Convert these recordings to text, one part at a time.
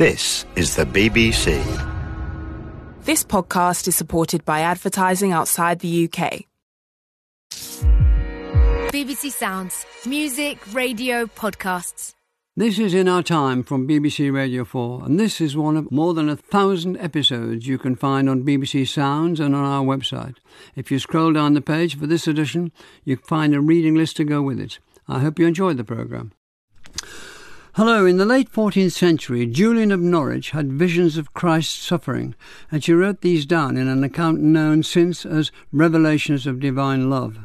This is the BBC. This podcast is supported by advertising outside the UK. BBC Sounds. Music, radio, podcasts. This is In Our Time from BBC Radio 4, and this is one of more than a thousand episodes you can find on BBC Sounds and on our website. If you scroll down the page for this edition, you find a reading list to go with it. I hope you enjoyed the programme. Hello, in the late 14th century, Julian of Norwich had visions of Christ's suffering, and she wrote these down in an account known since as Revelations of Divine Love.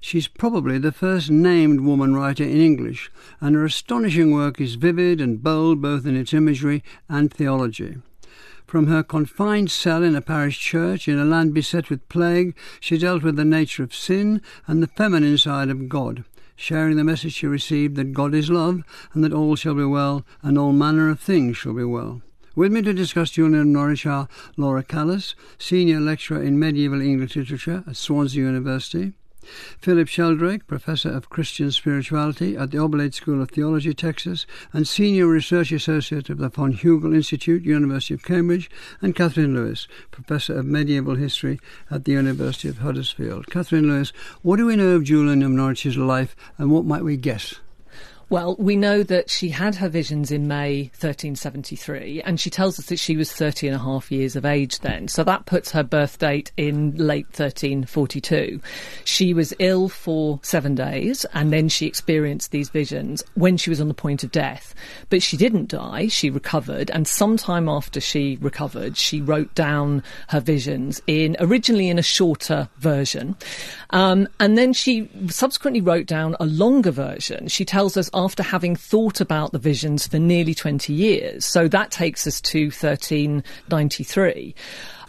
She's probably the first named woman writer in English, and her astonishing work is vivid and bold both in its imagery and theology. From her confined cell in a parish church in a land beset with plague, she dealt with the nature of sin and the feminine side of God, sharing the message she received that God is love and that all shall be well and all manner of things shall be well. With me to discuss Julian of Norwich are Laura Kalas, Senior Lecturer in Medieval English Literature at Swansea University, Philip Sheldrake, Professor of Christian Spirituality at the Oblate School of Theology, Texas, and Senior Research Associate of the Von Hugel Institute, University of Cambridge, and Katherine Lewis, Professor of Medieval History at the University of Huddersfield. Katherine Lewis, what do we know of Julian of Norwich's life, and what might we guess? Well, we know that she had her visions in May 1373, and she tells us that she was 30 and a half years of age then. So that puts her birth date in late 1342. She was ill for seven days, and then she experienced these visions when she was on the point of death. But she didn't die, she recovered, and sometime after she recovered, she wrote down her visions in originally in a shorter version. Um, and then she subsequently wrote down a longer version. She tells us after having thought about the visions for nearly 20 years. So that takes us to 1393.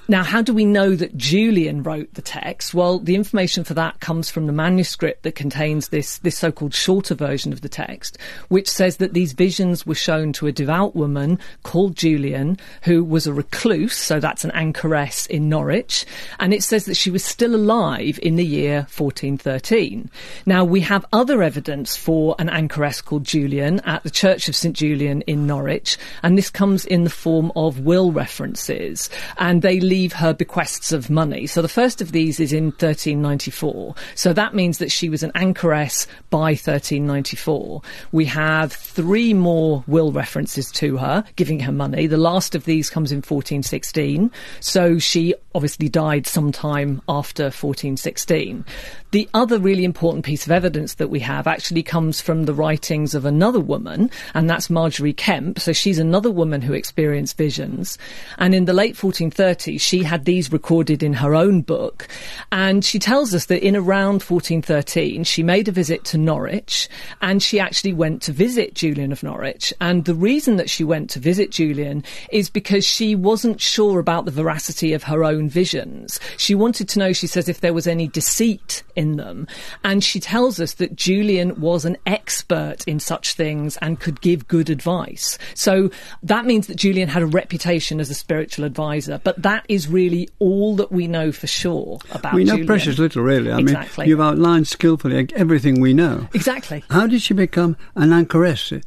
Now, how do we know that Julian wrote the text? Well, the information for that comes from the manuscript that contains this, this so-called shorter version of the text, which says that these visions were shown to a devout woman called Julian, who was a recluse, so that's an anchoress in Norwich, and it says that she was still alive in the year 1413. Now, we have other evidence for an anchoress called Julian at the Church of St. Julian in Norwich, and this comes in the form of will references, and they leave leave her bequests of money. So the first of these is in 1394. So that means that she was an anchoress by 1394. We have three more will references to her, giving her money. The last of these comes in 1416. So she obviously died sometime after 1416. The other really important piece of evidence that we have actually comes from the writings of another woman, and that's Margery Kempe. So she's another woman who experienced visions. And in the late 1430s, she had these recorded in her own book. And she tells us that in around 1413, she made a visit to Norwich and she actually went to visit Julian of Norwich. And the reason that she went to visit Julian is because she wasn't sure about the veracity of her own visions. She wanted to know, she says, if there was any deceit in them. And she tells us that Julian was an expert in such things and could give good advice. So that means that Julian had a reputation as a spiritual advisor, but that is really all that we know for sure about Julian. We know Julian. precious little, really. I Exactly. mean, you've outlined skillfully everything we know. Exactly. How did she become an anchoress?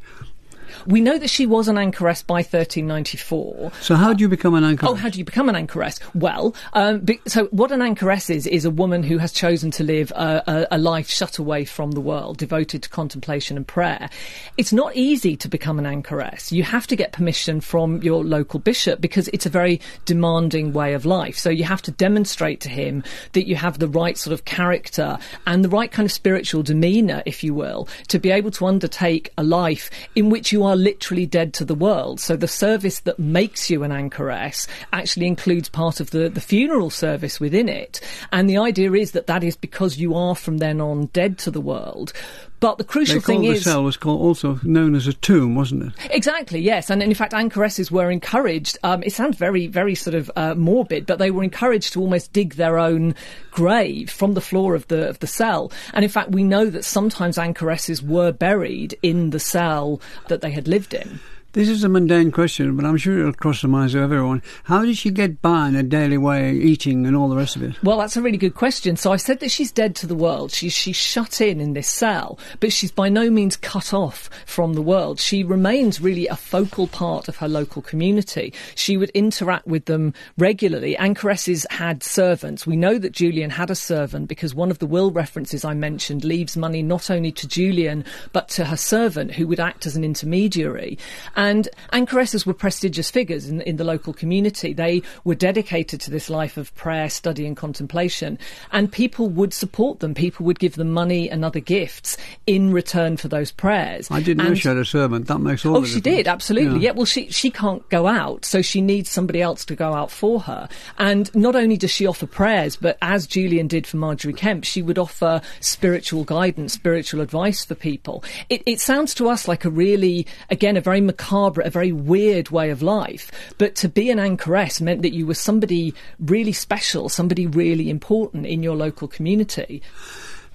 We know that she was an anchoress by 1394. So how do you become an anchoress? Oh, how do you become an anchoress? Well, um, be, so what an anchoress is is a woman who has chosen to live a, a, a life shut away from the world, devoted to contemplation and prayer. It's not easy to become an anchoress. You have to get permission from your local bishop because it's a very demanding way of life. So you have to demonstrate to him that you have the right sort of character and the right kind of spiritual demeanour, if you will, to be able to undertake a life in which you are literally dead to the world. So the service that makes you an anchoress actually includes part of the, the funeral service within it. And the idea is that that is because you are from then on dead to the world. But the crucial they thing called the is cell was called also known as a tomb, wasn't it? Exactly, yes. And in fact, anchoresses were encouraged. Um, it sounds very, very sort of uh, morbid, but they were encouraged to almost dig their own grave from the floor of the of the cell. And in fact, we know that sometimes anchoresses were buried in the cell that they had lived in. This is a mundane question, but I'm sure it'll cross the minds of everyone. How did she get by in a daily way, eating and all the rest of it? Well, that's a really good question. So I said that she's dead to the world. She's she's shut in in this cell, but she's by no means cut off from the world. She remains really a focal part of her local community. She would interact with them regularly. Anchoresses had servants. We know that Julian had a servant because one of the will references I mentioned leaves money not only to Julian but to her servant, who would act as an intermediary. Anchoresses were prestigious figures in, in the local community. They were dedicated to this life of prayer, study, and contemplation. And people would support them. People would give them money and other gifts in return for those prayers. I didn't know she had a servant. That makes all Oh, she did absolutely. Yeah. Yeah. Well, she she can't go out, so she needs somebody else to go out for her. And not only does she offer prayers, but as Julian did for Margery Kempe, she would offer spiritual guidance, spiritual advice for people. It, it sounds to us like a really, again, a very macabre, a very weird way of life. But to be an anchoress meant that you were somebody really special, somebody really important in your local community.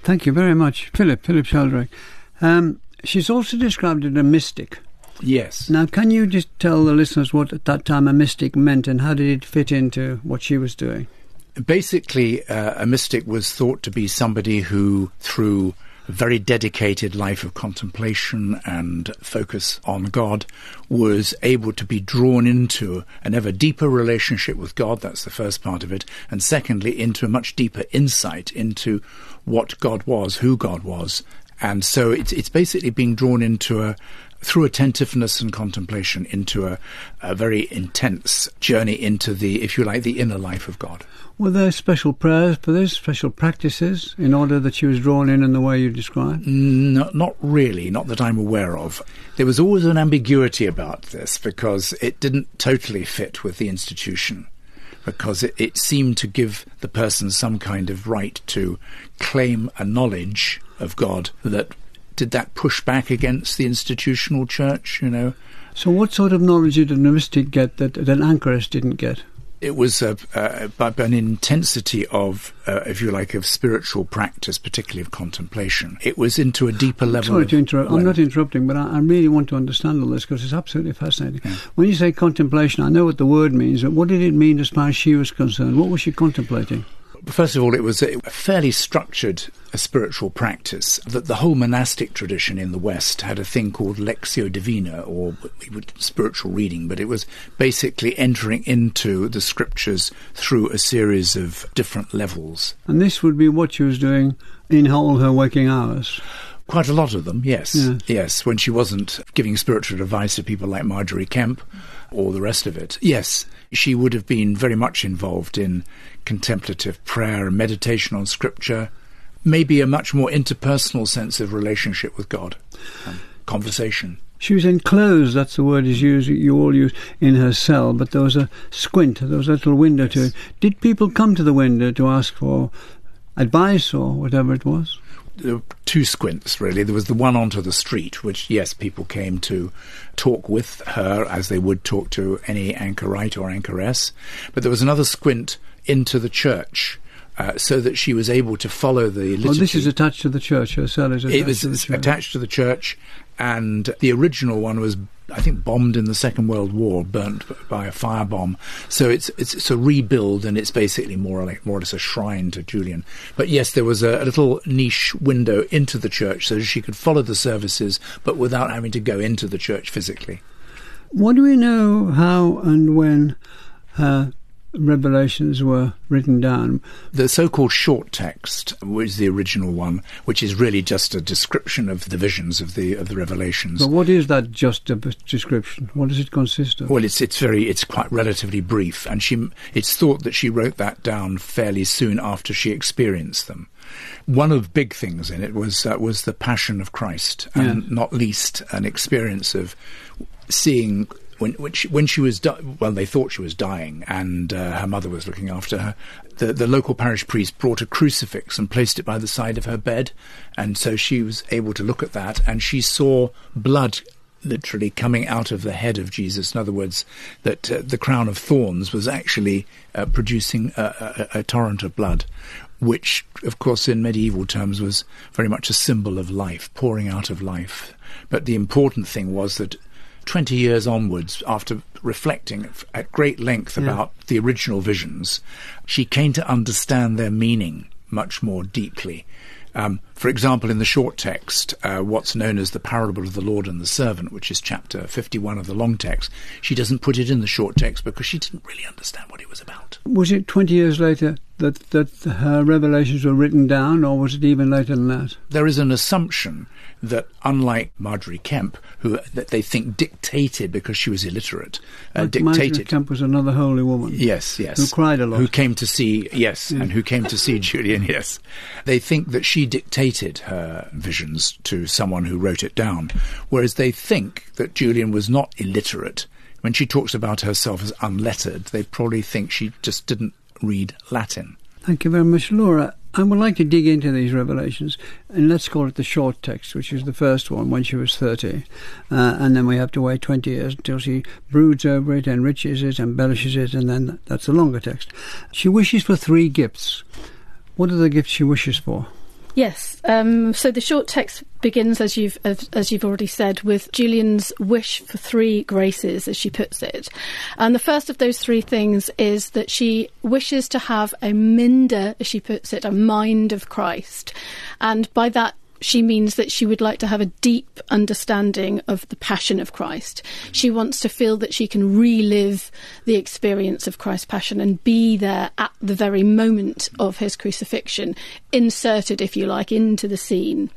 Thank you very much, Philip, Philip Sheldrake. Um, she's also described as a mystic. Yes. Now, can you just tell the listeners what at that time a mystic meant and how did it fit into what she was doing? Basically, uh, a mystic was thought to be somebody who, through a very dedicated life of contemplation and focus on God, was able to be drawn into an ever deeper relationship with God. That's the first part of it. And secondly, into a much deeper insight into what God was, who God was. And so it's, it's basically being drawn into a, through attentiveness and contemplation, into a, a very intense journey into the, if you like, the inner life of God. Were there special prayers for this, special practices, in order that she was drawn in in the way you described? No, not really, not that I'm aware of. There was always an ambiguity about this because it didn't totally fit with the institution. Because it, it seemed to give the person some kind of right to claim a knowledge of God that did that push back against the institutional church, you know? So, what sort of knowledge did a mystic get that, that an didn't get? it was a, uh, an intensity of, uh, if you like, of spiritual practice, particularly of contemplation. It was into a deeper level. Sorry to interrupt. I'm not interrupting, but I, I really want to understand all this because it's absolutely fascinating. When you say contemplation, I know what the word means, but what did it mean as far as she was concerned? What was she contemplating? First of all, it was a fairly structured uh, spiritual practice. That the whole monastic tradition in the West had a thing called Lectio Divina, or spiritual reading, but it was basically entering into the scriptures through a series of different levels. And this would be what she was doing in all her waking hours. Quite a lot of them, yes. Yes. Yes, when she wasn't giving spiritual advice to people like Margery Kempe or the rest of it. Yes, she would have been very much involved in contemplative prayer and meditation on scripture, maybe a much more interpersonal sense of relationship with God, um, conversation. She was enclosed, that's the word is used, you all use, in her cell, but there was a squint, there was a little window to it. Did people come to the window to ask for advice or whatever it was? There were two squints, really. There was the one onto the street, which, yes, people came to talk with her as they would talk to any anchorite or anchoress. But there was another squint into the church. Uh, so that she was able to follow the liturgy. Well, this is attached to the church, her cell is attached it was to the church. attached to the church, and the original one was, I think, bombed in the Second World War, burnt by a firebomb. So it's it's, it's a rebuild, and it's basically more or, like, more or less a shrine to Julian. But yes, there was a, a little niche window into the church, so she could follow the services, but without having to go into the church physically. What do we know how and when her revelations were written down? The so-called short text was the original one, which is really just a description of the visions of the of the revelations. But what is that just a description? What does it consist of? Well, it's it's very it's quite relatively brief, and she it's thought that she wrote that down fairly soon after she experienced them. One of the big things in it was uh, was the Passion of Christ, and Yes. not least an experience of seeing. When, when she when she was di- well, they thought she was dying, and uh, her mother was looking after her. The the local parish priest brought a crucifix and placed it by the side of her bed, and so she was able to look at that, and she saw blood literally coming out of the head of Jesus. In other words, that uh, the crown of thorns was actually uh, producing a, a, a torrent of blood, which, of course, in medieval terms was very much a symbol of life, pouring out of life. But the important thing was that 20 years onwards, after reflecting at great length about the original visions, she came to understand their meaning much more deeply. Um, for example, in the short text, uh, what's known as the parable of the Lord and the servant, which is chapter 51 of the long text, she doesn't put it in the short text because she didn't really understand what it was about. Was it 20 years later that, that her revelations were written down, or was it even later than that? There is an assumption that, unlike Margery Kempe, who that they think dictated because she was illiterate, uh, Like dictated. Kempe was another holy woman. Yes, yes. Who cried a lot. Who came to see, yes, and who came to see Julian, yes. They think that she dictated her visions to someone who wrote it down, whereas they think that Julian was not illiterate. When she talks about herself as unlettered, they probably think she just didn't read Latin. Thank you very much, Laura. I would like to dig into these revelations, and let's call it the short text, which is the first one when she was 30. Uh, and then we have to wait 20 years until she broods over it, enriches it, embellishes it, and then that's the longer text. She wishes for three gifts. What are the gifts she wishes for? Yes. Um, so the short text begins, as you've as, as you've already said, with Julian's wish for three graces, as she puts it. And the first of those three things is that she wishes to have a minder, as she puts it, a mind of Christ, and by that she means that she would like to have a deep understanding of the passion of Christ. She wants to feel that she can relive the experience of Christ's passion and be there at the very moment of his crucifixion, inserted, if you like, into the scene.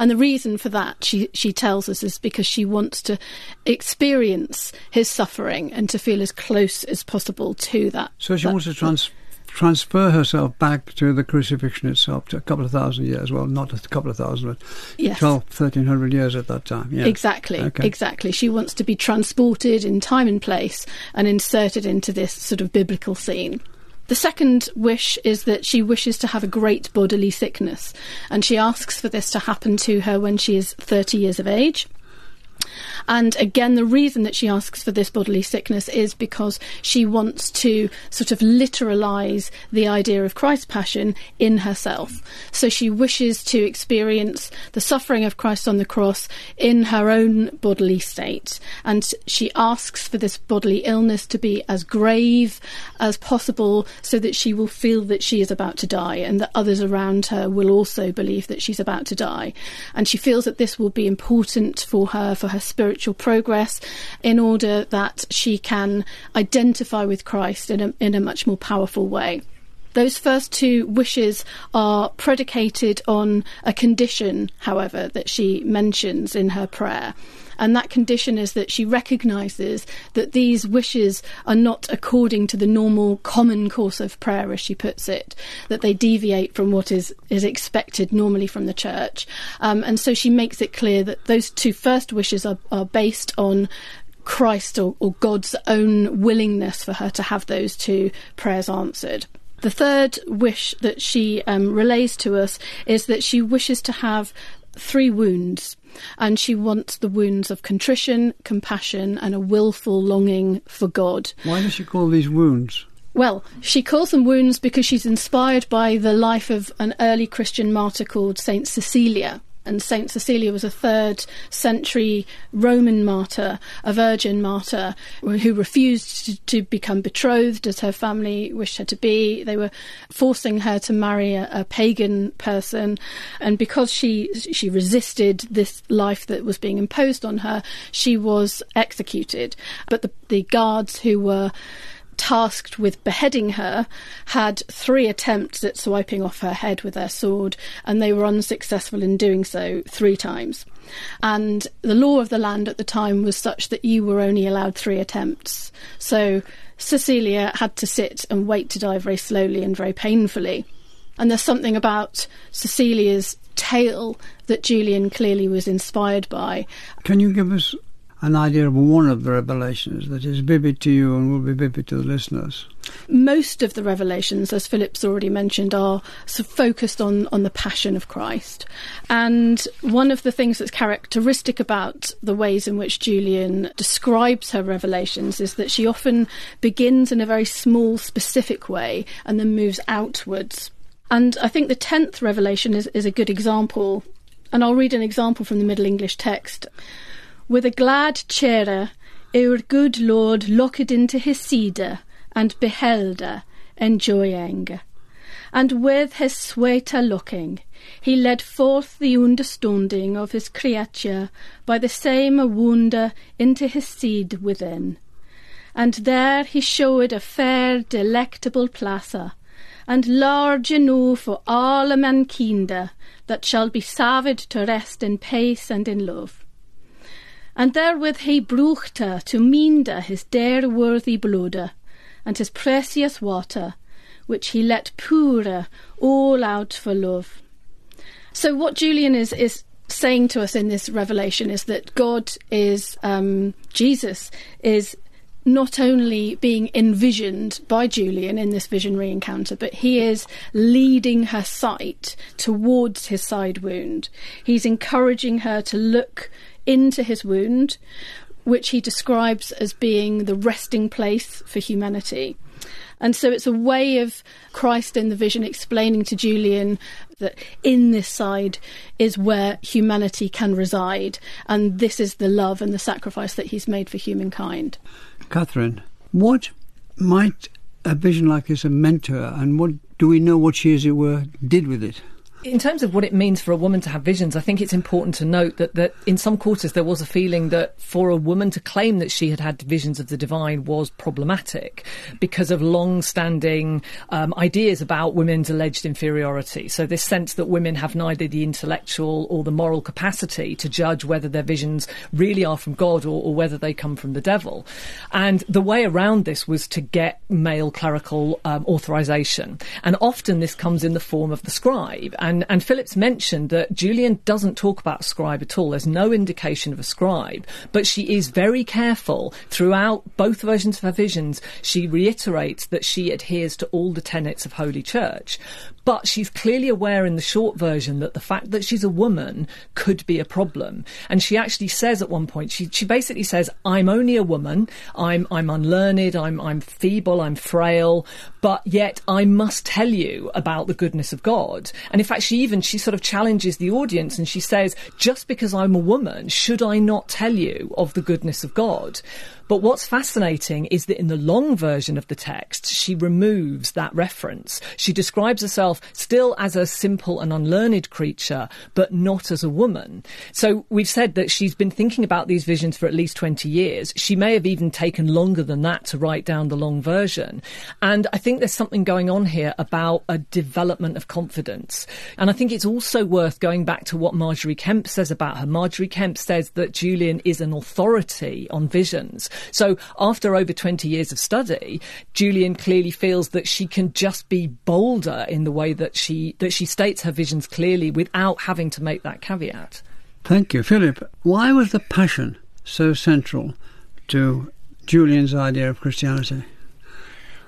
And the reason for that, she, she tells us, is because she wants to experience his suffering and to feel as close as possible to that. So she that- wants to trans- transfer herself back to the crucifixion itself, to a couple of thousand years. Well, not a couple of thousand, but Yes. 12, 1300 years at that time. Yes. Exactly, Okay. exactly. She wants to be transported in time and place and inserted into this sort of biblical scene. The second wish is that she wishes to have a great bodily sickness, and she asks for this to happen to her when she is 30 years of age. And again, the reason that she asks for this bodily sickness is because she wants to sort of literalize the idea of Christ's passion in herself. So she wishes to experience the suffering of Christ on the cross in her own bodily state. And she asks for this bodily illness to be as grave as possible so that she will feel that she is about to die and that others around her will also believe that she's about to die. And she feels that this will be important for her, for her spiritual progress, in order that she can identify with Christ in a, in a much more powerful way. Those first two wishes are predicated on a condition, however, that she mentions in her prayer. And that condition is that she recognises that these wishes are not according to the normal common course of prayer, as she puts it, that they deviate from what is, is expected normally from the church. Um, and so she makes it clear that those two first wishes are, are based on Christ or, or God's own willingness for her to have those two prayers answered. The third wish that she um, relays to us is that she wishes to have three wounds, and she wants the wounds of contrition, compassion, and a willful longing for God. Why does she call these wounds? Well, she calls them wounds because she's inspired by the life of an early Christian martyr called Saint Cecilia. And Saint Cecilia was a third century Roman martyr, a virgin martyr, who refused to, to become betrothed as her family wished her to be. They were forcing her to marry a, a pagan person, and because she she resisted this life that was being imposed on her, she was executed. But the the guards who were tasked with beheading her had three attempts at swiping off her head with their sword, and they were unsuccessful in doing so three times. And the law of the land at the time was such that you were only allowed three attempts. So Cecilia had to sit and wait to die very slowly and very painfully. And there's something about Cecilia's tale that Julian clearly was inspired by. Can you give us an idea of one of the revelations that is vivid to you and will be vivid to the listeners? most of the revelations, as Philip's already mentioned, are focused on, on the passion of Christ. And one of the things that's characteristic about the ways in which Julian describes her revelations is that she often begins in a very small, specific way and then moves outwards. And I think the tenth revelation is, is a good example. And I'll read an example from the Middle English text. With a glad cheer, our good Lord looked into his cedar and beheld her, enjoying. And with his sweeter looking, he led forth the understanding of his creature by the same wonder into his seed within. And there he showed a fair, delectable plaza, and large enough for all a mankind that shall be saved to rest in peace and in love. And therewith he brucht her to minder his dear worthy blood, and his precious water, which he let pour all out for love. So what Julian is is saying to us in this revelation is that God is um, Jesus is not only being envisioned by Julian in this visionary encounter, but he is leading her sight towards his side wound. He's encouraging her to look into his wound, which he describes as being the resting place for humanity. And so it's a way of Christ in the vision explaining to Julian that in this side is where humanity can reside, and this is the love and the sacrifice that he's made for humankind. Katherine, what might a vision like this have meant to her, and what do we know what she, as it were, did with it? In terms of what it means for a woman to have visions, I think it's important to note that, that in some quarters there was a feeling that for a woman to claim that she had had visions of the divine was problematic because of long standing um, ideas about women's alleged inferiority. So, this sense that women have neither the intellectual or the moral capacity to judge whether their visions really are from God or, or whether they come from the devil. And the way around this was to get male clerical um, authorization. And often this comes in the form of the scribe. And Philip's mentioned that Julian doesn't talk about scribe at all. There's no indication of a scribe, but she is very careful throughout both versions of her visions. She reiterates that she adheres to all the tenets of Holy Church. But she's clearly aware in the short version that the fact that she's a woman could be a problem. And she actually says at one point, she, she basically says, I'm only a woman, I'm, I'm unlearned, I'm, I'm feeble, I'm frail, but yet I must tell you about the goodness of God. And in fact, she even, she sort of challenges the audience and she says, just because I'm a woman, should I not tell you of the goodness of God? But what's fascinating is that in the long version of the text, she removes that reference. She describes herself still as a simple and unlearned creature, but not as a woman. So we've said that she's been thinking about these visions for at least 20 years. She may have even taken longer than that to write down the long version. And I think there's something going on here about a development of confidence. And I think it's also worth going back to what Margery Kempe says about her. Margery Kempe says that Julian is an authority on visions. So after over 20 years of study, Julian clearly feels that she can just be bolder in the way that she that she states her visions clearly without having to make that caveat. Thank you, Philip. Why was the passion so central to Julian's idea of Christianity?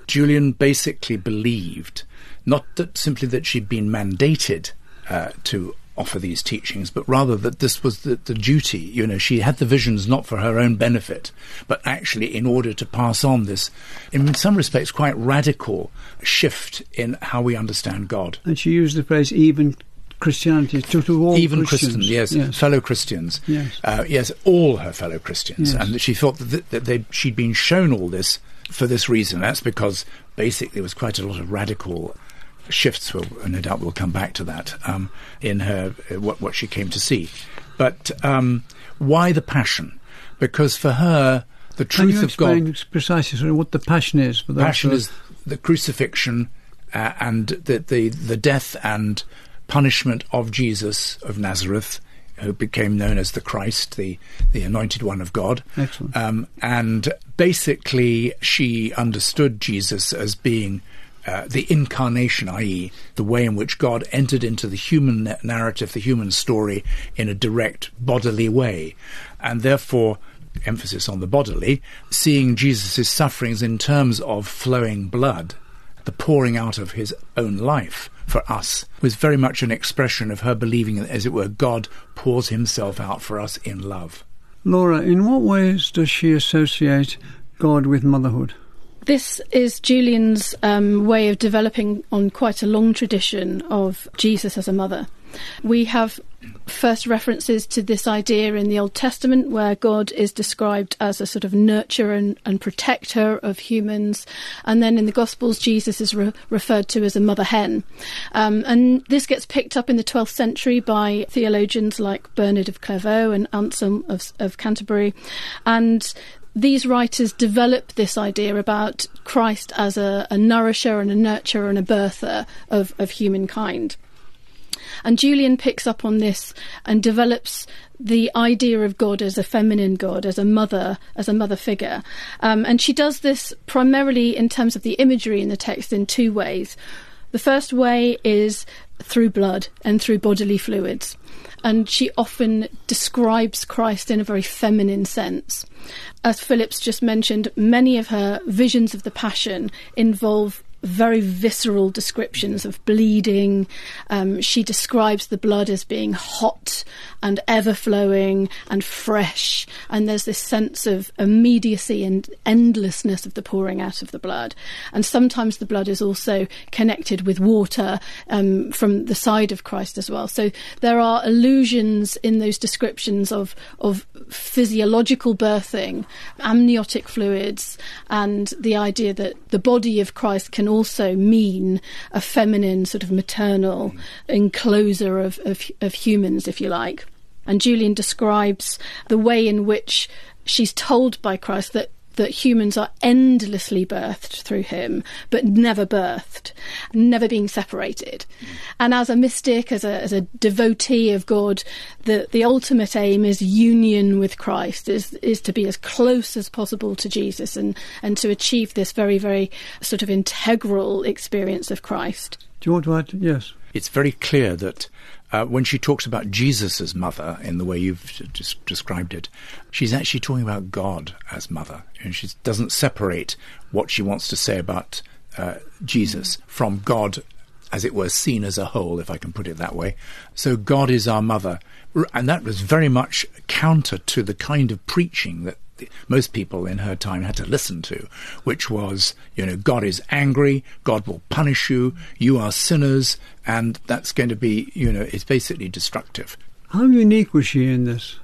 Julian basically believed not that simply that she'd been mandated uh, to offer these teachings, but rather that this was the, the duty. You know, she had the visions not for her own benefit, but actually in order to pass on this, in some respects, quite radical shift in how we understand God. And she used the phrase even Christianity to, to all even Christians. Christians, yes, yes. fellow Christians, Yes. uh, yes, all her fellow Christians, Yes. and she thought that, that they, she'd been shown all this for this reason. That's because basically there was quite a lot of radical shifts. Well, no doubt we'll come back to that um, in her uh, what what she came to see. But um, why the passion? Because for her, the truth of God precisely sort of what the passion is passion is the crucifixion uh, and the, the the death and punishment of Jesus of Nazareth, who became known as the Christ, the the Anointed One of God. Excellent. Um, and basically, she understood Jesus as being. Uh, the incarnation, i.e., the way in which God entered into the human narrative, the human story, in a direct bodily way, and therefore emphasis on the bodily, seeing Jesus' sufferings in terms of flowing blood, the pouring out of his own life for us, was very much an expression of her believing that, as it were, God pours himself out for us in love. Laura, in what ways does she associate God with motherhood? This is Julian's um, way of developing on quite a long tradition of Jesus as a mother. We have first references to this idea in the Old Testament, where God is described as a sort of nurturer and, and protector of humans. And then in the Gospels, Jesus is re- referred to as a mother hen. Um, and this gets picked up in the 12th century by theologians like Bernard of Clairvaux and Anselm of, of Canterbury. And these writers develop this idea about Christ as a, a nourisher and a nurturer and a birther of, of humankind. And Julian picks up on this and develops the idea of God as a feminine God, as a mother, as a mother figure. Um, and she does this primarily in terms of the imagery in the text in two ways. The first way is through blood and through bodily fluids. And she often describes Christ in a very feminine sense. As Philip's just mentioned, many of her visions of the Passion involve very visceral descriptions of bleeding. Um, she describes the blood as being hot and ever flowing and fresh, and there's this sense of immediacy and endlessness of the pouring out of the blood. And sometimes the blood is also connected with water um, from the side of Christ as well. So there are allusions in those descriptions of of physiological birthing, amniotic fluids, and the idea that the body of Christ can also mean a feminine, sort of maternal mm. enclosure of, of, of humans, if you like. And Julian describes the way in which she's told by Christ that that humans are endlessly birthed through him, but never birthed, never being separated. Mm. And as a mystic, as a, as a devotee of God, the, the ultimate aim is union with Christ, is, is to be as close as possible to Jesus and, and to achieve this very, very sort of integral experience of Christ. Do you want to add? Yes. It's very clear that uh, when she talks about Jesus mother in the way you've just described it, she's actually talking about God as mother. And she doesn't separate what she wants to say about uh, Jesus from God, as it were, seen as a whole, if I can put it that way. So God is our mother. And that was very much counter to the kind of preaching that most people in her time had to listen to, which was, you know, God is angry, God will punish you, you are sinners, and that's going to be, you know, it's basically destructive. How unique was she in this?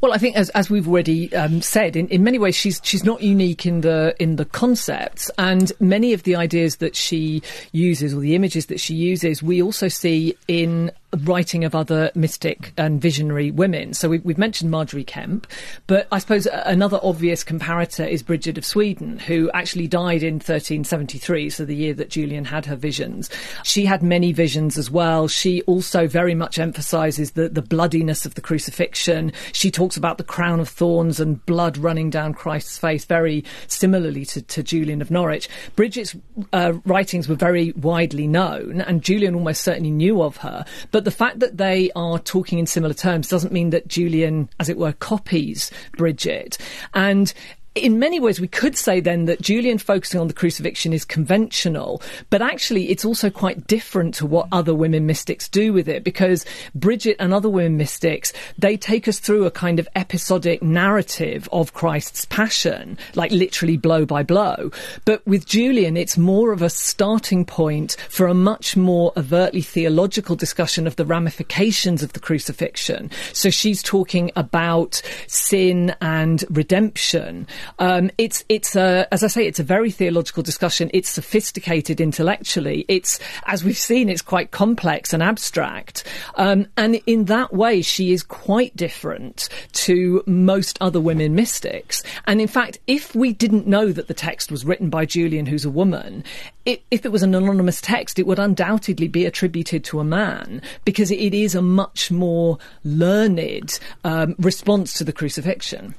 Well, I think as as we've already um, said, in, in many ways she's she's not unique in the in the concepts and many of the ideas that she uses or the images that she uses, we also see in writing of other mystic and visionary women. So we, have mentioned Margery Kempe, but I suppose another obvious comparator is Bridget of Sweden, who actually died in 1373, so the year that Julian had her visions. She had many visions as well. She also very much emphasizes the, the bloodiness of the crucifixion. She talks about the crown of thorns and blood running down Christ's face, very similarly to, to Julian of Norwich. Bridget's uh, writings were very widely known, and Julian almost certainly knew of her, but but the fact that they are talking in similar terms doesn't mean that Julian, as it were, copies Bridget. And in many ways, we could say then that Julian focusing on the crucifixion is conventional, but actually it's also quite different to what other women mystics do with it because Bridget and other women mystics, they take us through a kind of episodic narrative of Christ's passion, like literally blow by blow. But with Julian, it's more of a starting point for a much more overtly theological discussion of the ramifications of the crucifixion. So she's talking about sin and redemption. Um, it's it's a, as I say, it's a very theological discussion. It's sophisticated intellectually. It's as we've seen, it's quite complex and abstract. Um, and in that way, she is quite different to most other women mystics. And in fact, if we didn't know that the text was written by Julian, who's a woman, it, if it was an anonymous text, it would undoubtedly be attributed to a man because it is a much more learned um, response to the crucifixion.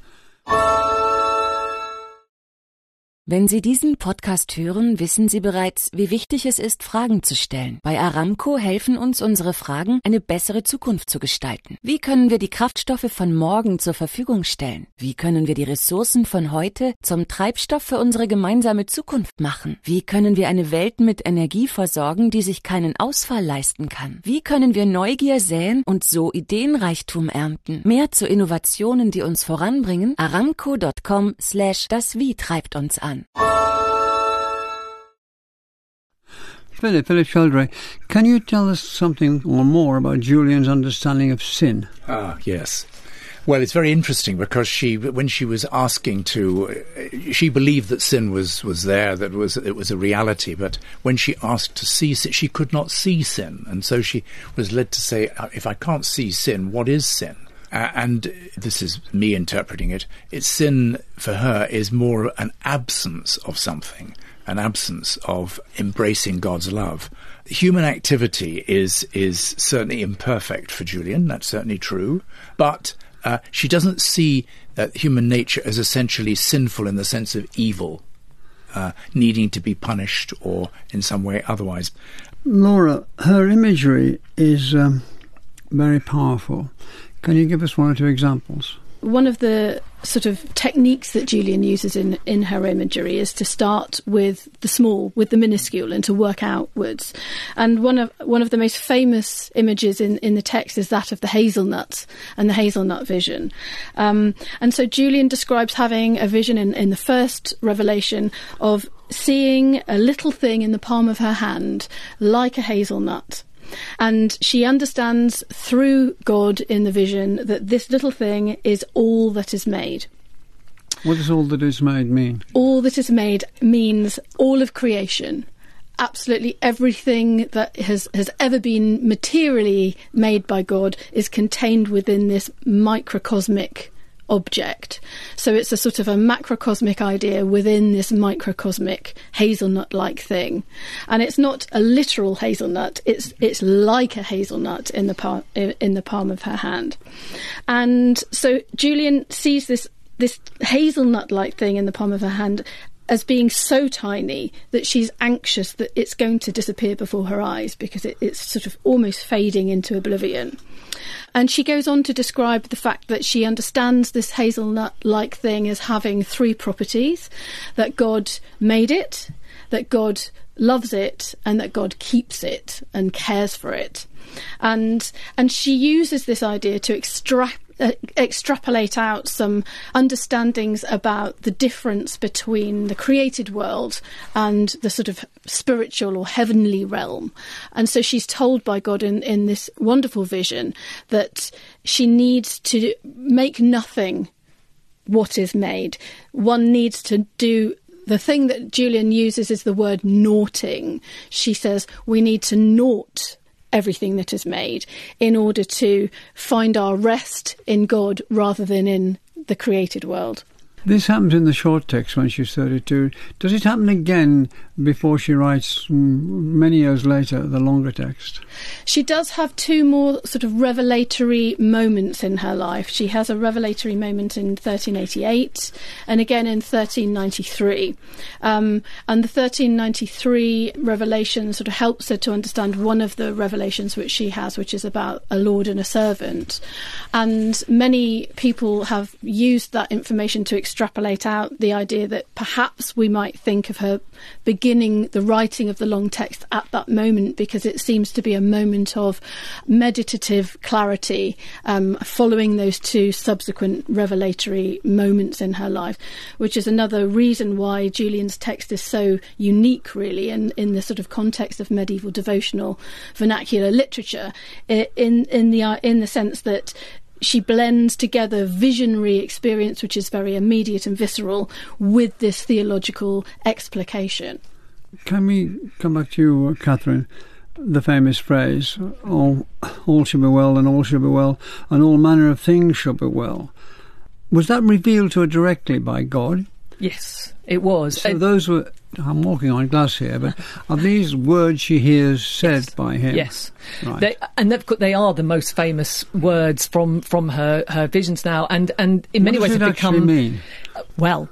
Wenn Sie diesen Podcast hören, wissen Sie bereits, wie wichtig es ist, Fragen zu stellen. Bei Aramco helfen uns unsere Fragen, eine bessere Zukunft zu gestalten. Wie können wir die Kraftstoffe von morgen zur Verfügung stellen? Wie können wir die Ressourcen von heute zum Treibstoff für unsere gemeinsame Zukunft machen? Wie können wir eine Welt mit Energie versorgen, die sich keinen Ausfall leisten kann? Wie können wir Neugier säen und so Ideenreichtum ernten? Mehr zu Innovationen, die uns voranbringen? Aramco.com slash das Wie treibt uns an. Philip, Philip Sheldrake, can you tell us something or more about Julian's understanding of sin? Ah, yes. Well, it's very interesting because she, when she was asking to, she believed that sin was, was there, that was it was a reality. But when she asked to see sin, she could not see sin, and so she was led to say, uh, "If I can't see sin, what is sin?" Uh, and this is me interpreting it. It's sin for her is more an absence of something, an absence of embracing God's love. Human activity is is certainly imperfect for Julian. That's certainly true, but uh, she doesn't see uh, human nature as essentially sinful in the sense of evil, uh, needing to be punished or in some way otherwise. Laura, her imagery is um, very powerful. Can you give us one or two examples? one of the sort of techniques that Julian uses in, in her imagery is to start with the small, with the minuscule, and to work outwards. And one of one of the most famous images in, in the text is that of the hazelnut and the hazelnut vision. Um, and so Julian describes having a vision in, in the first revelation of seeing a little thing in the palm of her hand like a hazelnut and she understands through God in the vision that this little thing is all that is made. What does all that is made mean? All that is made means all of creation. Absolutely everything that has, has ever been materially made by God is contained within this microcosmic object. So it's a sort of a macrocosmic idea within this microcosmic hazelnut like thing. And it's not a literal hazelnut, it's it's like a hazelnut in the palm in the palm of her hand. And so Julian sees this this hazelnut like thing in the palm of her hand as being so tiny that she's anxious that it's going to disappear before her eyes because it, it's sort of almost fading into oblivion. And she goes on to describe the fact that she understands this hazelnut like thing as having three properties that God made it, that God loves it, and that God keeps it and cares for it. And and she uses this idea to extract uh, extrapolate out some understandings about the difference between the created world and the sort of spiritual or heavenly realm. And so she's told by God in, in this wonderful vision that she needs to make nothing what is made. One needs to do the thing that Julian uses is the word naughting. She says we need to naught everything that is made in order to find our rest in God rather than in the created world. This happens in the short text when she's 32. Does it happen again before she writes many years later the longer text? She does have two more sort of revelatory moments in her life. She has a revelatory moment in 1388 and again in 1393. Um, and the 1393 revelation sort of helps her to understand one of the revelations which she has, which is about a lord and a servant. And many people have used that information to extrapolate out the idea that perhaps we might think of her beginning the writing of the long text at that moment because it seems to be a moment of meditative clarity um, following those two subsequent revelatory moments in her life, which is another reason why Julian's text is so unique, really, in, in the sort of context of medieval devotional vernacular literature, in in the in the sense that she blends together visionary experience, which is very immediate and visceral, with this theological explication. Can we come back to you, Katherine? The famous phrase, all, all shall be well, and all shall be well, and all manner of things shall be well. Was that revealed to her directly by God? Yes, it was. So those were I'm walking on glass here, but are these words she hears said yes. by him? Yes, right. they, and they are the most famous words from from her her visions now, and and in what many ways have become. Mean? Well,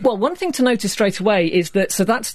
well, one thing to notice straight away is that so that's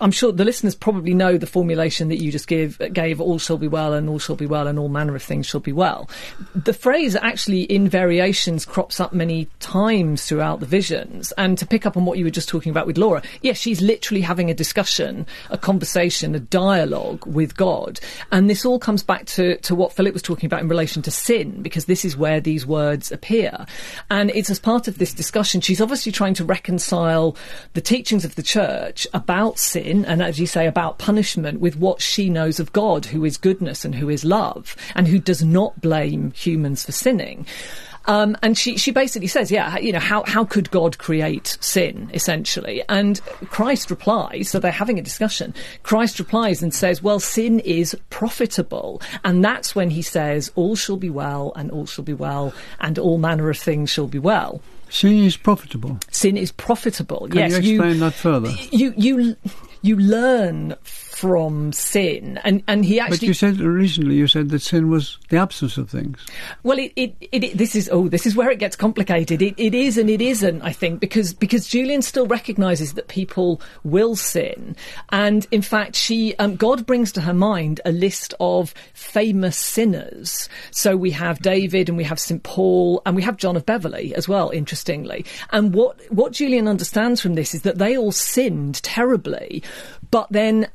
I'm sure the listeners probably know the formulation that you just give gave all shall be well and all shall be well and all manner of things shall be well. The phrase actually in variations crops up many times throughout the visions. And to pick up on what you were just talking about with Laura, yes, she's literally having a discussion, a conversation, a dialogue with God. And this all comes back to, to what Philip was talking about in relation to sin, because this is where these words appear. And it's as part of this discussion, she's obviously trying to reconcile the teachings of the church about sin and, as you say, about punishment with what she knows of God, who is goodness and who is love, and who does not blame humans for sinning. Um, and she, she basically says, yeah, you know, how, how could God create sin, essentially? And Christ replies, so they're having a discussion. Christ replies and says, well, sin is profitable. And that's when he says, all shall be well, and all shall be well, and all manner of things shall be well. Sin is profitable. Sin is profitable. Can yes, you explain that further? You, you, you learn from sin. And, and he actually. But you said recently, you said that sin was the absence of things. Well, it, it, it, this is, oh, this is where it gets complicated. It, it is and it isn't, I think, because, because Julian still recognizes that people will sin. And in fact, she, um, God brings to her mind a list of famous sinners. So we have David and we have St. Paul and we have John of Beverley as well, interestingly. And what, what Julian understands from this is that they all sinned terribly, but then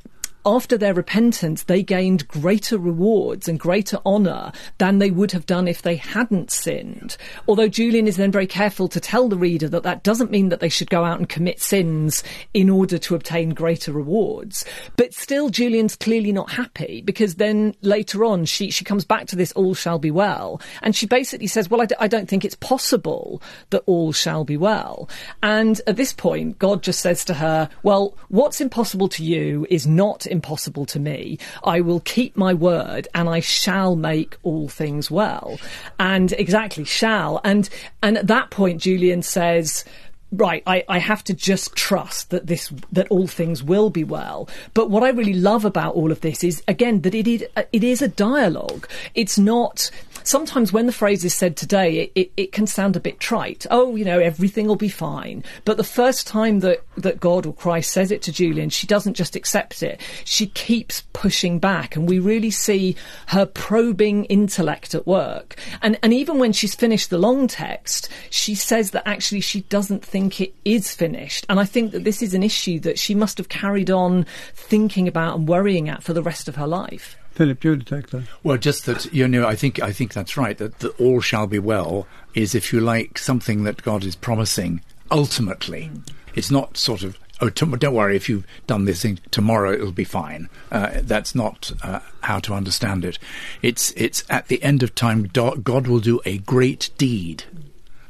after their repentance, they gained greater rewards and greater honour than they would have done if they hadn't sinned. Although Julian is then very careful to tell the reader that that doesn't mean that they should go out and commit sins in order to obtain greater rewards. But still, Julian's clearly not happy because then later on she, she comes back to this all shall be well. And she basically says, Well, I d- I don't think it's possible that all shall be well. And at this point, God just says to her, Well, what's impossible to you is not impossible to me. I will keep my word and I shall make all things well. And exactly, shall. And, and at that point, Julian says, right, I, I have to just trust that this that all things will be well. But what I really love about all of this is again that it is it is a dialogue. It's not sometimes when the phrase is said today, it, it, it, can sound a bit trite. Oh, you know, everything will be fine. But the first time that, that God or Christ says it to Julian, she doesn't just accept it. She keeps pushing back. And we really see her probing intellect at work. And, and even when she's finished the long text, she says that actually she doesn't think it is finished. And I think that this is an issue that she must have carried on thinking about and worrying at for the rest of her life. Philip, you detect that. Well, just that you know, I think I think that's right. That, that all shall be well is, if you like, something that God is promising. Ultimately, mm. it's not sort of oh, t- don't worry, if you've done this thing tomorrow, it'll be fine. Uh, that's not uh, how to understand it. It's it's at the end of time, God will do a great deed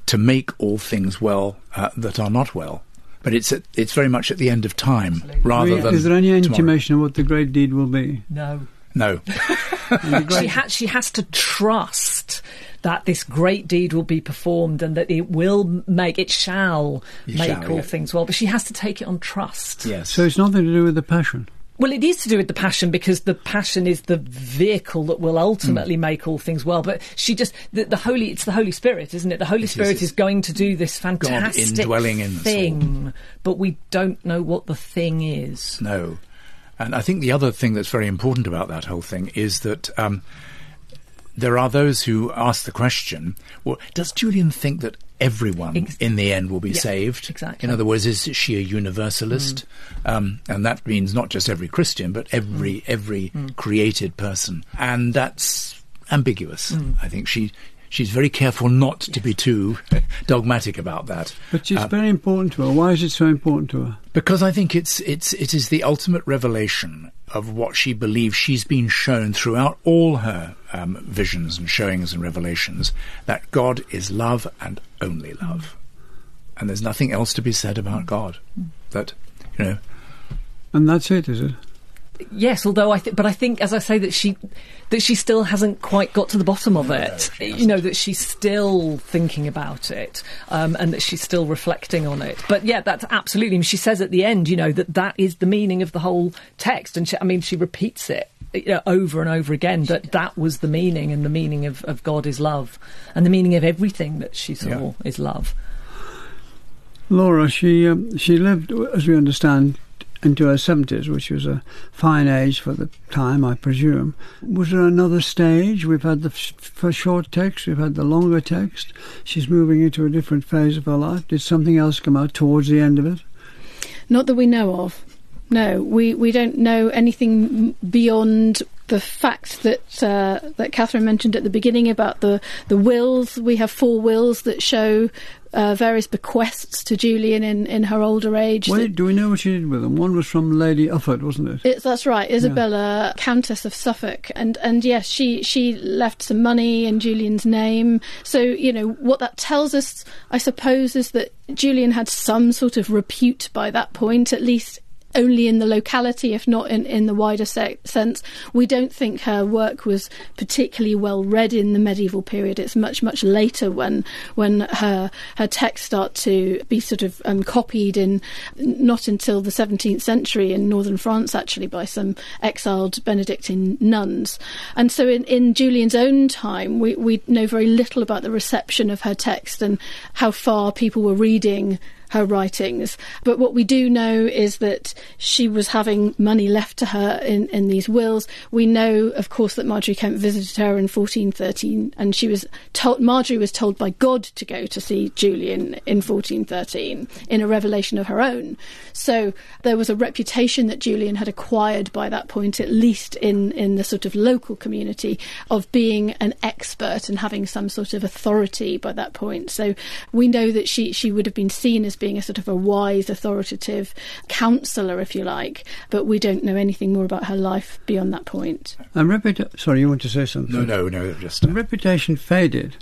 to make all things well uh, that are not well. But it's at, it's very much at the end of time Absolutely. rather than. Is there any tomorrow. intimation of what the great deed will be? No. No. she, ha- she has to trust that this great deed will be performed and that it will make, it shall you make shall, all yeah. things well. But she has to take it on trust. Yes. So it's nothing to do with the passion. Well, it is to do with the passion because the passion is the vehicle that will ultimately mm. make all things well. But she just the, the, Holy it's the Holy Spirit, isn't it? The Holy it Spirit is, is, going to do this fantastic God indwelling in thing, but we don't know what the thing is. No, and I think the other thing that's very important about that whole thing is that um, there are those who ask the question well, does Julian think that everyone Ex- in the end will be yeah, saved? Exactly. In other words, is she a universalist? Mm. Um, and that means not just every Christian, but every, mm. every mm. created person. And that's ambiguous. Mm. I think she she's very careful not to be too dogmatic about that. But she's uh, very important to her. Why is it so important to her? Because I think it's it's it is the ultimate revelation of what she believes she's been shown throughout all her um, visions and showings and revelations that God is love and only love, and there's nothing else to be said about God. That you know. And that's it, is it? Yes, although I think, but I think, as I say, that she that she still hasn't quite got to the bottom of it. No, you know that she's still thinking about it, um, and that she's still reflecting on it. But yeah, that's absolutely. I mean, she says at the end, you know, that that is the meaning of the whole text, and she, I mean, she repeats it you know, over and over again that that was the meaning, and the meaning of, of God is love, and the meaning of everything that she saw yeah. is love. Laura, she um, she lived, as we understand, into her 70s, which was a fine age for the time, I presume. Was there another stage? We've had the f- short text, we've had the longer text. She's moving into a different phase of her life. Did something else come out towards the end of it? Not that we know of. No, we, we don't know anything beyond the fact that uh, that Katherine mentioned at the beginning about the, the wills. We have four wills that show uh, various bequests to Julian in, in her older age. Wait, do we know what she did with them? One was from Lady Ufford, wasn't it? That's right, Isabella, yeah. Countess of Suffolk, and and yes, she she left some money in Julian's name. So you know what that tells us, I suppose, is that Julian had some sort of repute by that point, at least only in the locality, if not in, in the wider se- sense. We don't think her work was particularly well read in the medieval period. It's much, much later when when her her texts start to be sort of um, copied in not until the 17th century in northern France, actually, by some exiled Benedictine nuns. And so in, in Julian's own time, we, we know very little about the reception of her text and how far people were reading her writings. But what we do know is that she was having money left to her in, in these wills. We know, of course, that Margery Kempe visited her in 1413, and she was told, Margery was told by God to go to see Julian in 1413 in a revelation of her own. So there was a reputation that Julian had acquired by that point, at least in, in the sort of local community, of being an expert and having some sort of authority by that point. So we know that she, she would have been seen as being a sort of a wise, authoritative counsellor, if you like, but we don't know anything more about her life beyond that point. And reputa- sorry, you want to say something? No, no, no, just. Uh... reputation faded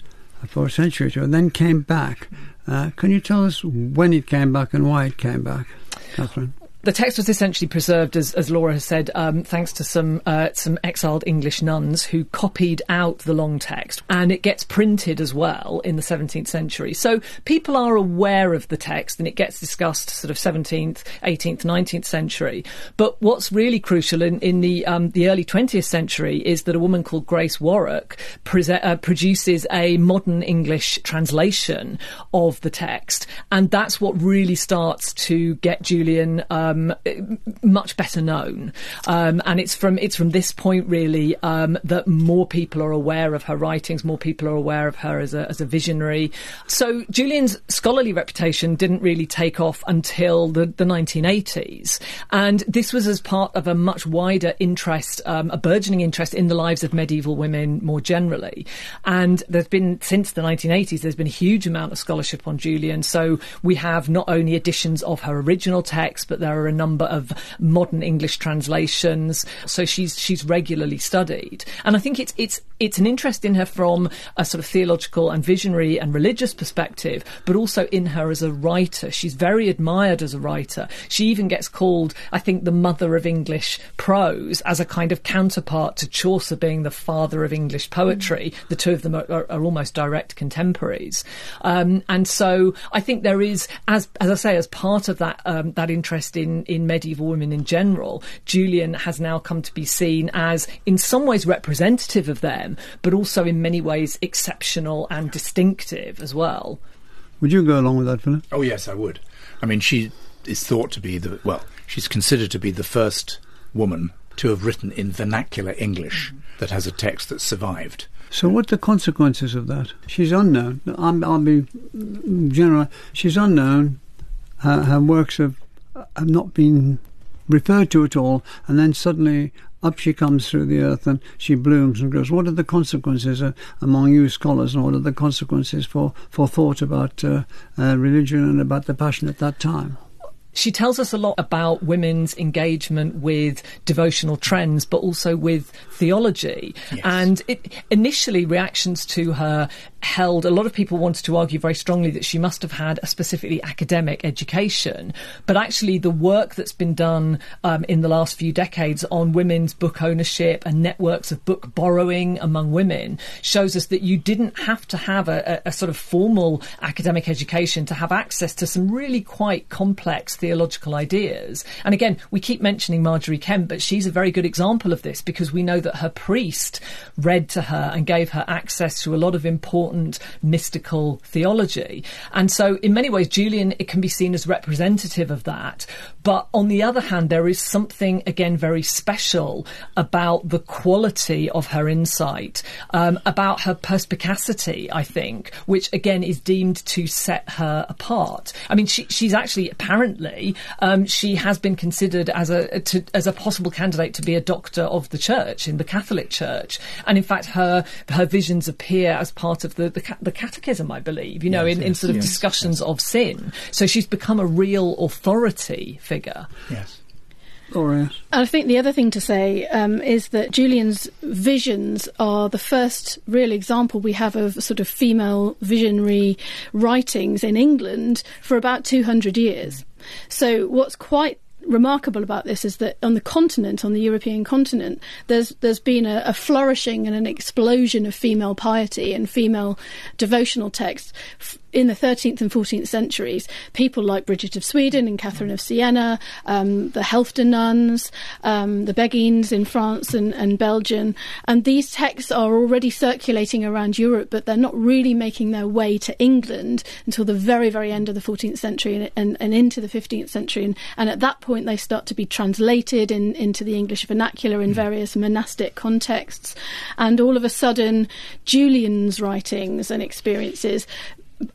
for a century or two and then came back. Uh, can you tell us when it came back and why it came back, Katherine? The text was essentially preserved, as, as Laura has said, um, thanks to some uh, some exiled English nuns who copied out the long text, and it gets printed as well in the 17th century. So people are aware of the text, and it gets discussed sort of 17th, 18th, 19th century. But what's really crucial in, in the um, the early 20th century is that a woman called Grace Warrack uh, produces a modern English translation of the text, and that's what really starts to get Julian. Um, um, much better known, um, and it's from it's from this point really um, that more people are aware of her writings, more people are aware of her as a as a visionary. So Julian's scholarly reputation didn't really take off until the, the 1980s, and this was as part of a much wider interest, um, a burgeoning interest in the lives of medieval women more generally. And there's been since the 1980s, there's been a huge amount of scholarship on Julian. So we have not only editions of her original text, but there are a number of modern English translations. So she's she's regularly studied, and I think it's it's it's an interest in her from a sort of theological and visionary and religious perspective, but also in her as a writer. She's very admired as a writer. She even gets called, I think, the mother of English prose as a kind of counterpart to Chaucer being the father of English poetry. Mm. The two of them are, are, are almost direct contemporaries, um, and so I think there is, as as I say, as part of that um, that interest in in, medieval women in general, Julian has now come to be seen as, in some ways, representative of them, but also in many ways exceptional and distinctive as well. Would you go along with that, Philip? Oh, yes, I would. I mean, she is thought to be the, well, she's considered to be the first woman to have written in vernacular English that has a text that survived. So, what are the consequences of that? She's unknown. i will be general. She's unknown. Her, her works have have not been referred to at all, and then suddenly up she comes through the earth and she blooms and grows. What are the consequences uh, among you scholars, and what are the consequences for, for thought about uh, uh, religion and about the passion at that time? She tells us a lot about women's engagement with devotional trends, but also with theology. Yes. And it, initially, reactions to her held a lot of people wanted to argue very strongly that she must have had a specifically academic education. But actually, the work that's been done um, in the last few decades on women's book ownership and networks of book borrowing among women shows us that you didn't have to have a, a, a sort of formal academic education to have access to some really quite complex theological ideas. And again, we keep mentioning Margery Kempe, but she's a very good example of this because we know that her priest read to her and gave her access to a lot of important mystical theology. And so, in many ways, Julian it can be seen as representative of that. But on the other hand, there is something again very special about the quality of her insight, um, about her perspicacity. I think, which again is deemed to set her apart. I mean, she, she's actually apparently recently, um, she has been considered as a to, as a possible candidate to be a doctor of the church in the Catholic Church, and in fact, her her visions appear as part of the the, the Catechism, I believe. You know, Yes, in, in sort of yes, discussions of sin. So she's become a real authority figure. Yes. Laura, yes. I think the other thing to say um, is that Julian's visions are the first real example we have of sort of female visionary writings in England for about 200 years. So what's quite remarkable about this is that on the continent, on the European continent, there's there's been a, a flourishing and an explosion of female piety and female devotional texts. In the 13th and 14th centuries, people like Bridget of Sweden and Catherine of Siena, um, the Helfta nuns, um, the Beguines in France and, and Belgium, and these texts are already circulating around Europe, but they're not really making their way to England until the very, very end of the 14th century and, and, and into the 15th century. And, and at that point, they start to be translated in, into the English vernacular in various monastic contexts. And all of a sudden, Julian's writings and experiences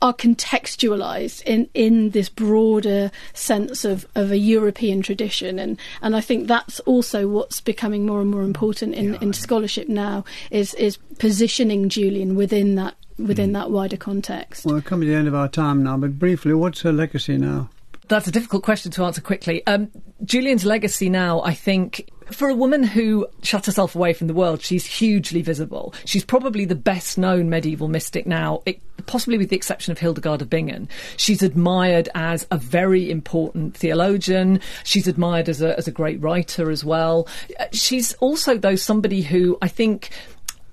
are contextualized in, in this broader sense of, of a European tradition and, and I think that's also what's becoming more and more important in, in scholarship now is is positioning Julian within that within that wider context. Well, we're coming to the end of our time now, but briefly, what's her legacy now? That's a difficult question to answer quickly. Um, Julian's legacy now, I think, for a woman who shut herself away from the world, she's hugely visible. She's probably the best known medieval mystic now, it, possibly with the exception of Hildegard of Bingen. She's admired as a very important theologian. She's admired as a, as a great writer as well. Uh, She's also, though, somebody who I think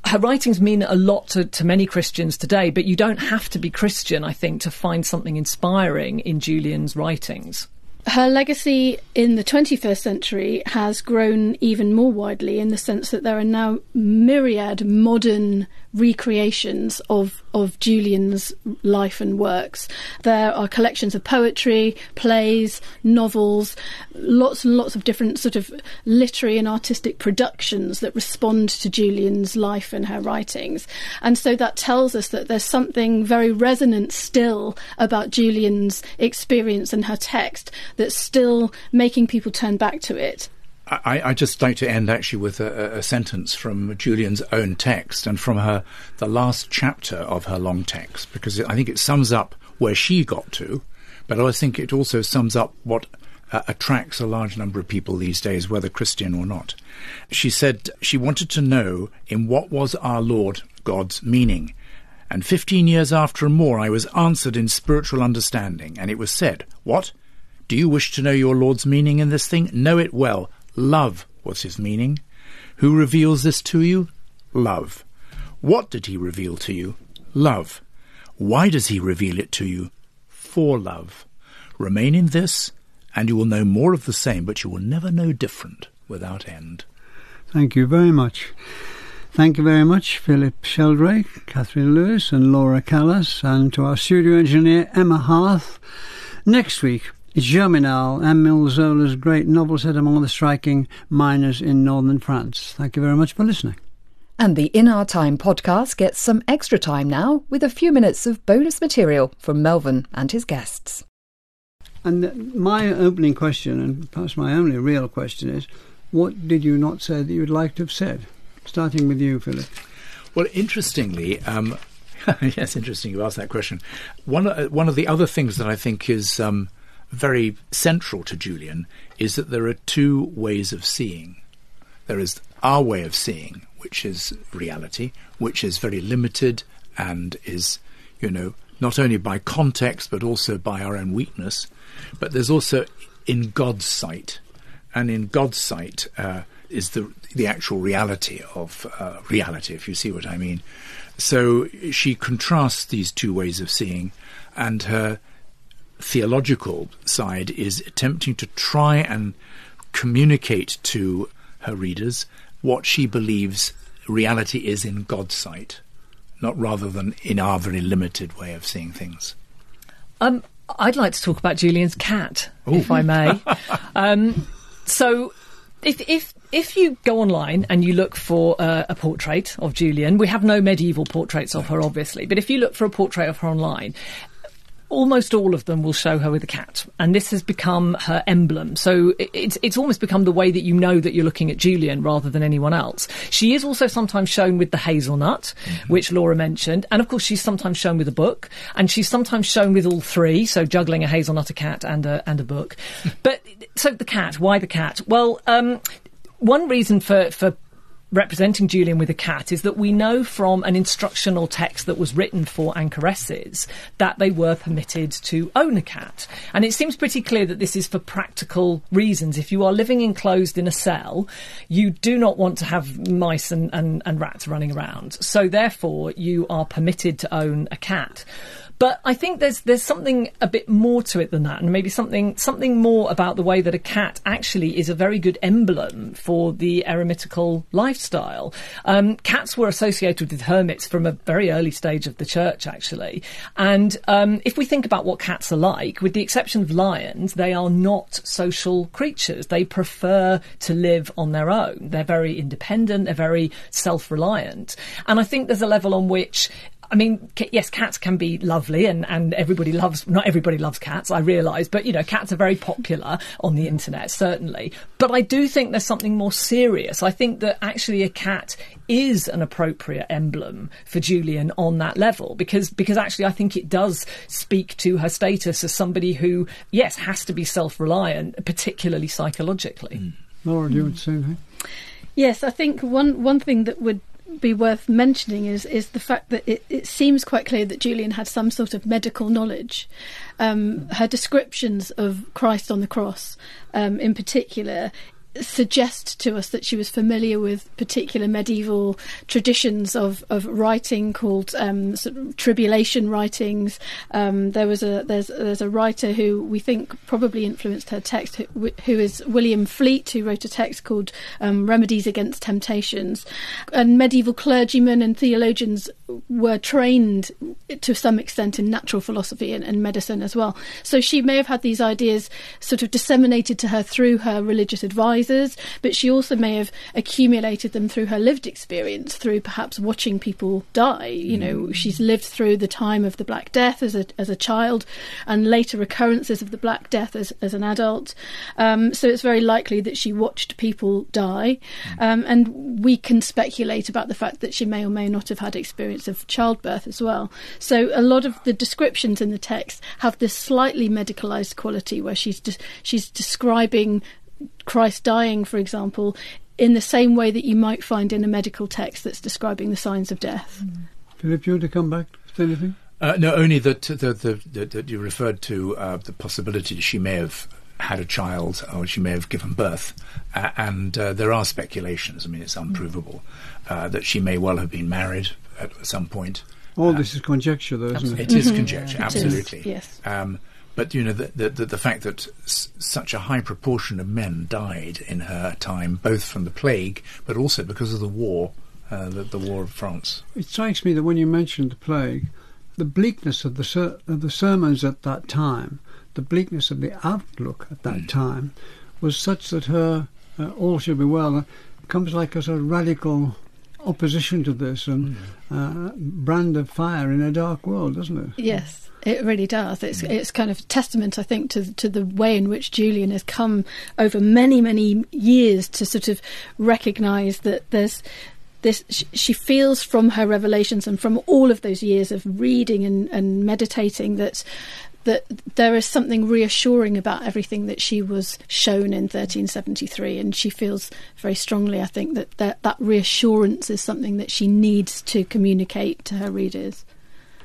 her writings mean a lot to, to many Christians today, but you don't have to be Christian, I think, to find something inspiring in Julian's writings. Her legacy in the 21st century has grown even more widely in the sense that there are now myriad modern recreations of, of Julian's life and works. There are collections of poetry, plays, novels, lots and lots of different sort of literary and artistic productions that respond to Julian's life and her writings. And so that tells us that there's something very resonant still about Julian's experience and her text that's still making people turn back to it. I, I just like to end actually with a, a sentence from Julian's own text and from her the last chapter of her long text because I think it sums up where she got to, but I think it also sums up what uh, attracts a large number of people these days, whether Christian or not. She said she wanted to know in what was our Lord God's meaning. And fifteen years after and more, I was answered in spiritual understanding, and it was said, What? Do you wish to know your Lord's meaning in this thing? Know it well. Love was his meaning. Who reveals this to you? Love. What did he reveal to you? Love. Why does he reveal it to you? For love. Remain in this, and you will know more of the same, but you will never know different without end. Thank you very much. Thank you very much, Philip Sheldrake, Katherine Lewis, and Laura Kalas, and to our studio engineer, Emma Harth. Next week, Germinal, Emile Zola's great novel set among the striking miners in northern France. Thank you very much for listening. And the In Our Time podcast gets some extra time now with a few minutes of bonus material from Melvyn and his guests. And my opening question, and perhaps my only real question, is what did you not say that you would like to have said? Starting with you, Philip. Well, interestingly, um, yes, interesting you asked that question. One, uh, one of the other things that I think is um, very central to Julian is that there are two ways of seeing. There is our way of seeing, which is reality, which is very limited and is, you know, not only by context but also by our own weakness. But there's also in God's sight, and in God's sight uh, is the the actual reality of uh, reality, if you see what I mean. So she contrasts these two ways of seeing, and her theological side is attempting to try and communicate to her readers what she believes reality is in God's sight, not rather than in our very limited way of seeing things. Um, I'd like to talk about Julian's cat, if I may. um, so, if if if you go online and you look for uh, a portrait of Julian, we have no medieval portraits of her, obviously, but if you look for a portrait of her online, almost all of them will show her with a cat, and this has become her emblem. So it's it's almost become the way that you know that you're looking at Julian rather than anyone else. She is also sometimes shown with the hazelnut, mm-hmm. which Laura mentioned, and of course she's sometimes shown with a book, and she's sometimes shown with all three, so juggling a hazelnut, a cat, and a and a book. but so the cat, why the cat? Well. Um, one reason for, for representing Julian with a cat is that we know from an instructional text that was written for anchoresses that they were permitted to own a cat. And it seems pretty clear that this is for practical reasons. If you are living enclosed in a cell, you do not want to have mice and, and, and rats running around. So therefore, you are permitted to own a cat. But I think there's there's something a bit more to it than that, and maybe something something more about the way that a cat actually is a very good emblem for the eremitical lifestyle. Um, cats were associated with hermits from a very early stage of the church, actually. And um, if we think about what cats are like, with the exception of lions, they are not social creatures. They prefer to live on their own. They're very independent. They're very self-reliant. And I think there's a level on which I mean, yes, cats can be lovely, and, and everybody loves. Not everybody loves cats, I realise, but you know, cats are very popular on the internet, certainly. But I do think there's something more serious. I think that actually a cat is an appropriate emblem for Julian on that level because because actually I think it does speak to her status as somebody who, yes, has to be self-reliant, particularly psychologically. Mm. Laura, do you want to say anything? Yes, I think one one thing that would be worth mentioning is is the fact that it, it seems quite clear that Julian had some sort of medical knowledge. Um, her descriptions of Christ on the cross, um, in particular, suggest to us that she was familiar with particular medieval traditions of, of writing called um, sort of tribulation writings. Um, there was a there's there's a writer who we think probably influenced her text, who, who is William Flete, who wrote a text called um, Remedies Against Temptations. And medieval clergymen and theologians were trained to some extent in natural philosophy and, and medicine as well. So she may have had these ideas sort of disseminated to her through her religious advisors but she also may have accumulated them through her lived experience, through perhaps watching people die. You know, mm. she's lived through the time of the Black Death as a as a child, and later recurrences of the Black Death as as an adult. Um, so it's very likely that she watched people die, mm. um, and we can speculate about the fact that she may or may not have had experience of childbirth as well. So a lot of the descriptions in the text have this slightly medicalized quality, where she's de- she's describing Christ dying, for example, in the same way that you might find in a medical text that's describing the signs of death. Mm. Philip, do you want to come back to anything? Uh, no, only that, the, the, that you referred to uh, the possibility that she may have had a child or she may have given birth. Uh, and uh, there are speculations, I mean, it's unprovable, uh, that she may well have been married at some point. All this is conjecture, though, isn't it? It is mm-hmm. conjecture, absolutely. Is, yes. Um, but you know the, the, the fact that s- such a high proportion of men died in her time, both from the plague, but also because of the war, uh, the, the, war of France. It strikes me that when you mentioned the plague, the bleakness of the ser- of the sermons at that time, the bleakness of the outlook at that mm. time, was such that her uh, all should be well uh, comes like a sort of radical opposition to this and mm. brand of fire in a dark world, doesn't it? Yes. It really does. It's mm. it's kind of testament, I think, to to the way in which Julian has come over many many years to sort of recognise that there's this she feels from her revelations and from all of those years of reading and, and meditating that that there is something reassuring about everything that she was shown in 1373 and she feels very strongly i think that that, that reassurance is something that she needs to communicate to her readers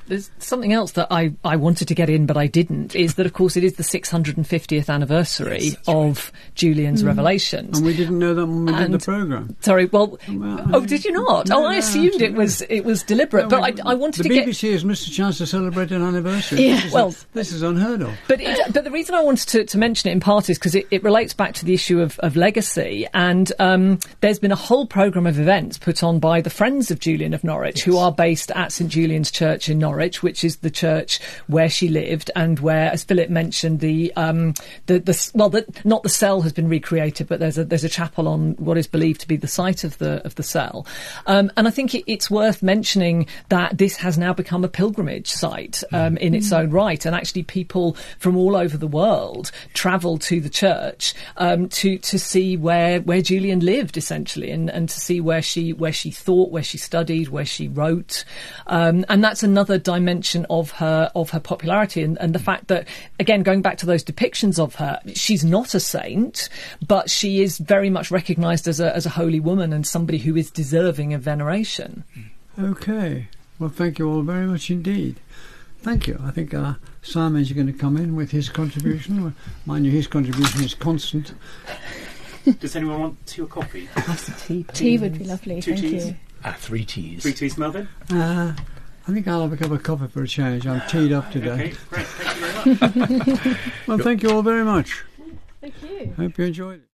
there's something else that I, I wanted to get in, but I didn't, is that, of course, it is the 650th anniversary yes, of right. Julian's mm. revelations. And we didn't know that when we and, did the programme. Sorry, well, well oh, did you not? No, oh, I assumed it was it was deliberate, no, but I, I wanted to get... The BBC has missed a chance to celebrate an anniversary. Yeah. This is, well, this is unheard of. But, it, but the reason I wanted to, to mention it in part is because it, it, relates back to the issue of, of legacy, and um, there's been a whole programme of events put on by the Friends of Julian of Norwich, yes. who are based at St Julian's Church in Norwich Norwich, which is the church where she lived and where, as Philip mentioned, the um, the, the well, the, not the cell has been recreated, but there's a there's a chapel on what is believed to be the site of the of the cell. Um, and I think it, it's worth mentioning that this has now become a pilgrimage site um, in its own right, and actually people from all over the world travel to the church um, to to see where where Julian lived essentially, and, and to see where she where she thought, where she studied, where she wrote, um, and that's another dimension of her of her popularity, and, and the fact that again going back to those depictions of her, she's not a saint, but she is very much recognised as a as a holy woman and somebody who is deserving of veneration. Okay. Well, thank you all very much indeed. Thank you. I think uh, Simon's going to come in with his contribution. Mind you, his contribution is constant. Does anyone want tea or coffee? tea. Tea would be lovely. Two thank teas? you. Ah, three teas. Three teas, Melvyn? Uh, I think I'll have a cup of coffee for a change. I'm teed up today. Okay, great. Thank you very much. Well, thank you all very much. Thank you. Hope you enjoyed it.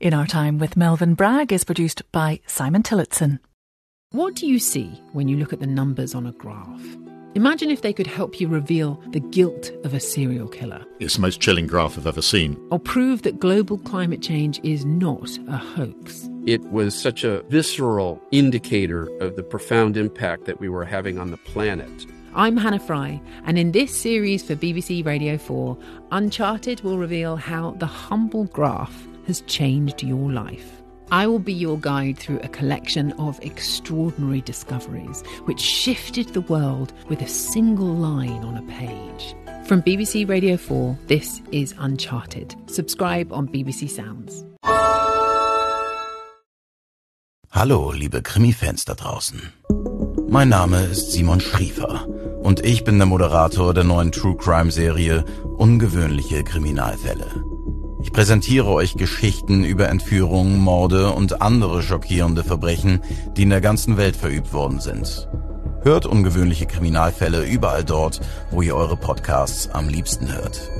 In Our Time with Melvyn Bragg is produced by Simon Tillotson. What do you see when you look at the numbers on a graph? Imagine if they could help you reveal the guilt of a serial killer, It's the most chilling graph I've ever seen. or prove that global climate change is not a hoax. It was such a visceral indicator of the profound impact that we were having on the planet. I'm Hannah Fry, and in this series for BBC Radio 4, Uncharted will reveal how the humble graph has changed your life. I will be your guide through a collection of extraordinary discoveries which shifted the world with a single line on a page. From BBC Radio 4, this is Uncharted. Subscribe on BBC Sounds. Hallo, liebe Krimi-Fans da draußen. Mein Name ist Simon Schriefer und ich bin der Moderator der neuen True Crime-Serie Ungewöhnliche Kriminalfälle. Ich präsentiere euch Geschichten über Entführungen, Morde und andere schockierende Verbrechen, die in der ganzen Welt verübt worden sind. Hört ungewöhnliche Kriminalfälle überall dort, wo ihr eure Podcasts am liebsten hört.